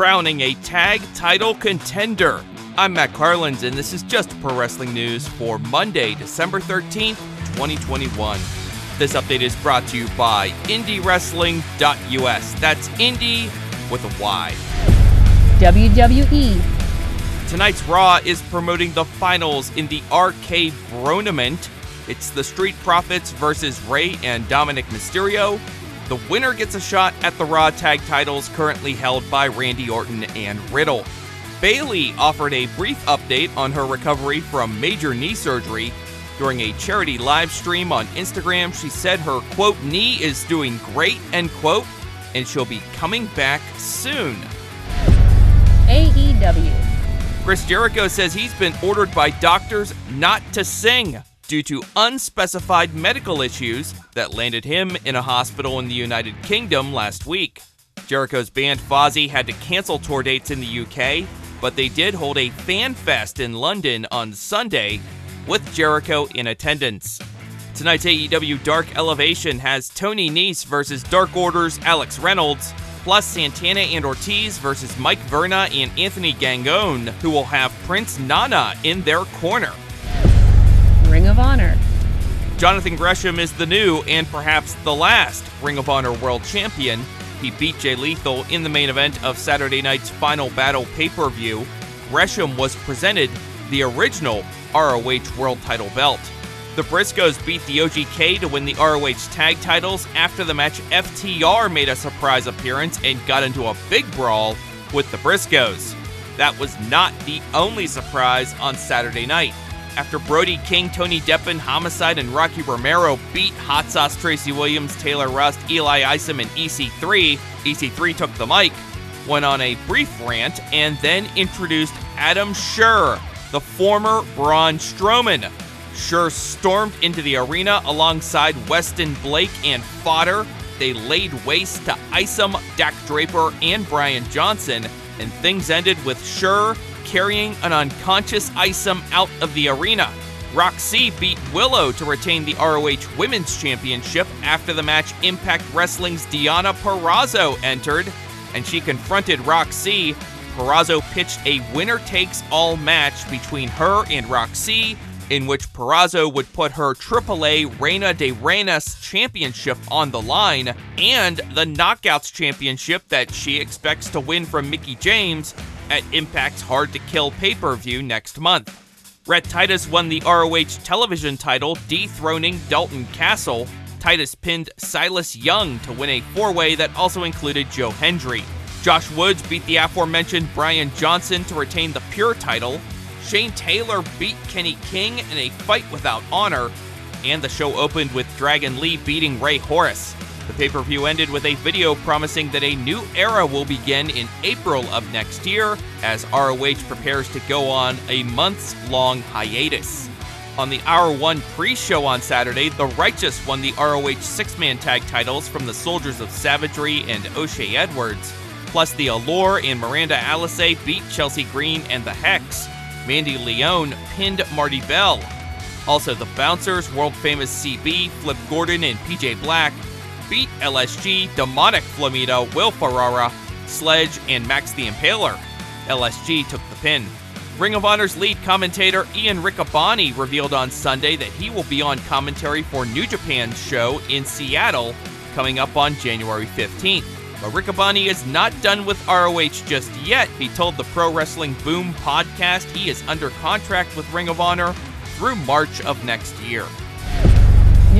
crowning a tag title contender. I'm Matt Carlins, and this is just Pro Wrestling News for Monday, December 13th, 2021. This update is brought to you by IndyWrestling.us. That's Indie with a Y. WWE. Tonight's Raw is promoting the finals in the RK Bronament. It's the Street Profits versus Rey and Dominic Mysterio. The winner gets a shot at the Raw tag titles currently held by Randy Orton and Riddle. Bayley offered a brief update on her recovery from major knee surgery. During a charity live stream on Instagram, she said her quote knee is doing great end quote and she'll be coming back soon. AEW. Chris Jericho says he's been ordered by doctors not to sing due to unspecified medical issues that landed him in a hospital in the United Kingdom last week. Jericho's band Fozzy had to cancel tour dates in the UK, but they did hold a fan fest in London on Sunday with Jericho in attendance. Tonight's AEW Dark Elevation has Tony Nese versus Dark Order's Alex Reynolds, plus Santana and Ortiz versus Mike Verna and Anthony Gangone, who will have Prince Nana in their corner. Ring of Honor. Jonathan Gresham is the new and perhaps the last Ring of Honor World Champion. He beat Jay Lethal in the main event of Saturday night's Final Battle pay per view. Gresham was presented the original ROH World title belt. The Briscoes beat the OGK to win the ROH tag titles. After the match, FTR made a surprise appearance and got into a big brawl with the Briscoes. That was not the only surprise on Saturday night. After Brody King, Tony Deppen, Homicide, and Rocky Romero beat Hot Sauce Tracy Williams, Taylor Rust, Eli Isom, and EC3, EC3 took the mic, went on a brief rant, and then introduced Adam Scherr, the former Braun Strowman. Scherr stormed into the arena alongside Wesley Blake and Fodder. They laid waste to Isom, Dak Draper, and Brian Johnson, and things ended with Scherr carrying an unconscious Isom out of the arena. Roxy beat Willow to retain the ROH Women's Championship after the match Impact Wrestling's Deonna Purrazzo entered, and she confronted Roxy. Purrazzo pitched a winner takes all match between her and Roxy, in which Purrazzo would put her AAA Reina de Reinas championship on the line and the Knockouts championship that she expects to win from Mickie James at Impact's Hard to Kill pay per view next month. Rhett Titus won the ROH television title, dethroning Dalton Castle. Titus pinned Silas Young to win a four way that also included Joe Hendry. Josh Woods beat the aforementioned Brian Johnson to retain the Pure title. Shane Taylor beat Kenny King in a fight without honor. And the show opened with Dragon Lee beating Rey Horus. The pay per view ended with a video promising that a new era will begin in April of next year as ROH prepares to go on a months long hiatus. On the Hour 1 pre show on Saturday, The Righteous won the ROH six man tag titles from the Soldiers of Savagery and O'Shea Edwards. Plus, the Allure and Miranda Alize beat Chelsea Green and the Hex. Mandy Leone pinned Marti Belle. Also, the Bouncers, world famous CB, Flip Gordon, and PJ Black beat LSG, Demonic Flamita, Will Ferrara, Sledge, and Max the Impaler. LSG took the pin. Ring of Honor's lead commentator Ian Riccaboni revealed on Sunday that he will be on commentary for New Japan's show in Seattle coming up on January 15th. But Riccaboni is not done with ROH just yet. He told the Pro Wrestling Boom podcast he is under contract with Ring of Honor through March of next year.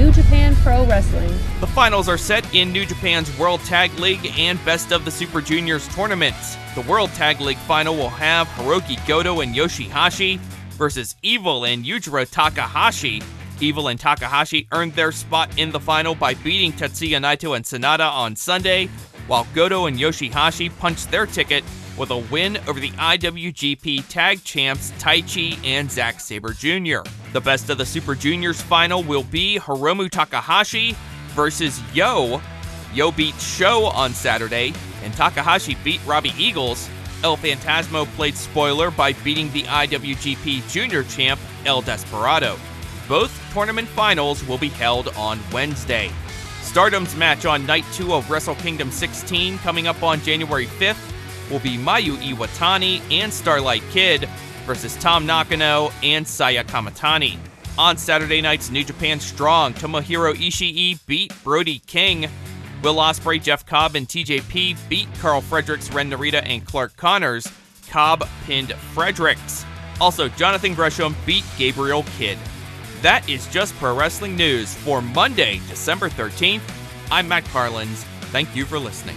New Japan Pro Wrestling. The finals are set in New Japan's World Tag League and Best of the Super Juniors tournaments. The World Tag League final will have Hiroki Goto and Yoshihashi versus Evil and Yujiro Takahashi. Evil and Takahashi earned their spot in the final by beating Tetsuya Naito and Sanada on Sunday, while Goto and Yoshihashi punched their ticket with a win over the IWGP Tag Champs Taichi and Zack Sabre Jr. The best of the Super Juniors final will be Hiromu Takahashi versus Yo. Yo beat Sho on Saturday, and Takahashi beat Robbie Eagles. El Phantasmo played spoiler by beating the IWGP Junior champ El Desperado. Both tournament finals will be held on Wednesday. Stardom's match on night two of Wrestle Kingdom 16 coming up on January 5th will be Mayu Iwatani and Starlight Kid versus Tam Nakano and Saya Kamitani. On Saturday night's New Japan Strong, Tomohiro Ishii beat Brody King. Will Ospreay, Jeff Cobb, and TJP beat Carl Fredericks, Ren Narita, and Clark Connors. Cobb pinned Fredericks. Also, Jonathan Gresham beat Gabriel Kidd. That is just pro wrestling news for Monday, December 13th. I'm Matt Carlins. Thank you for listening.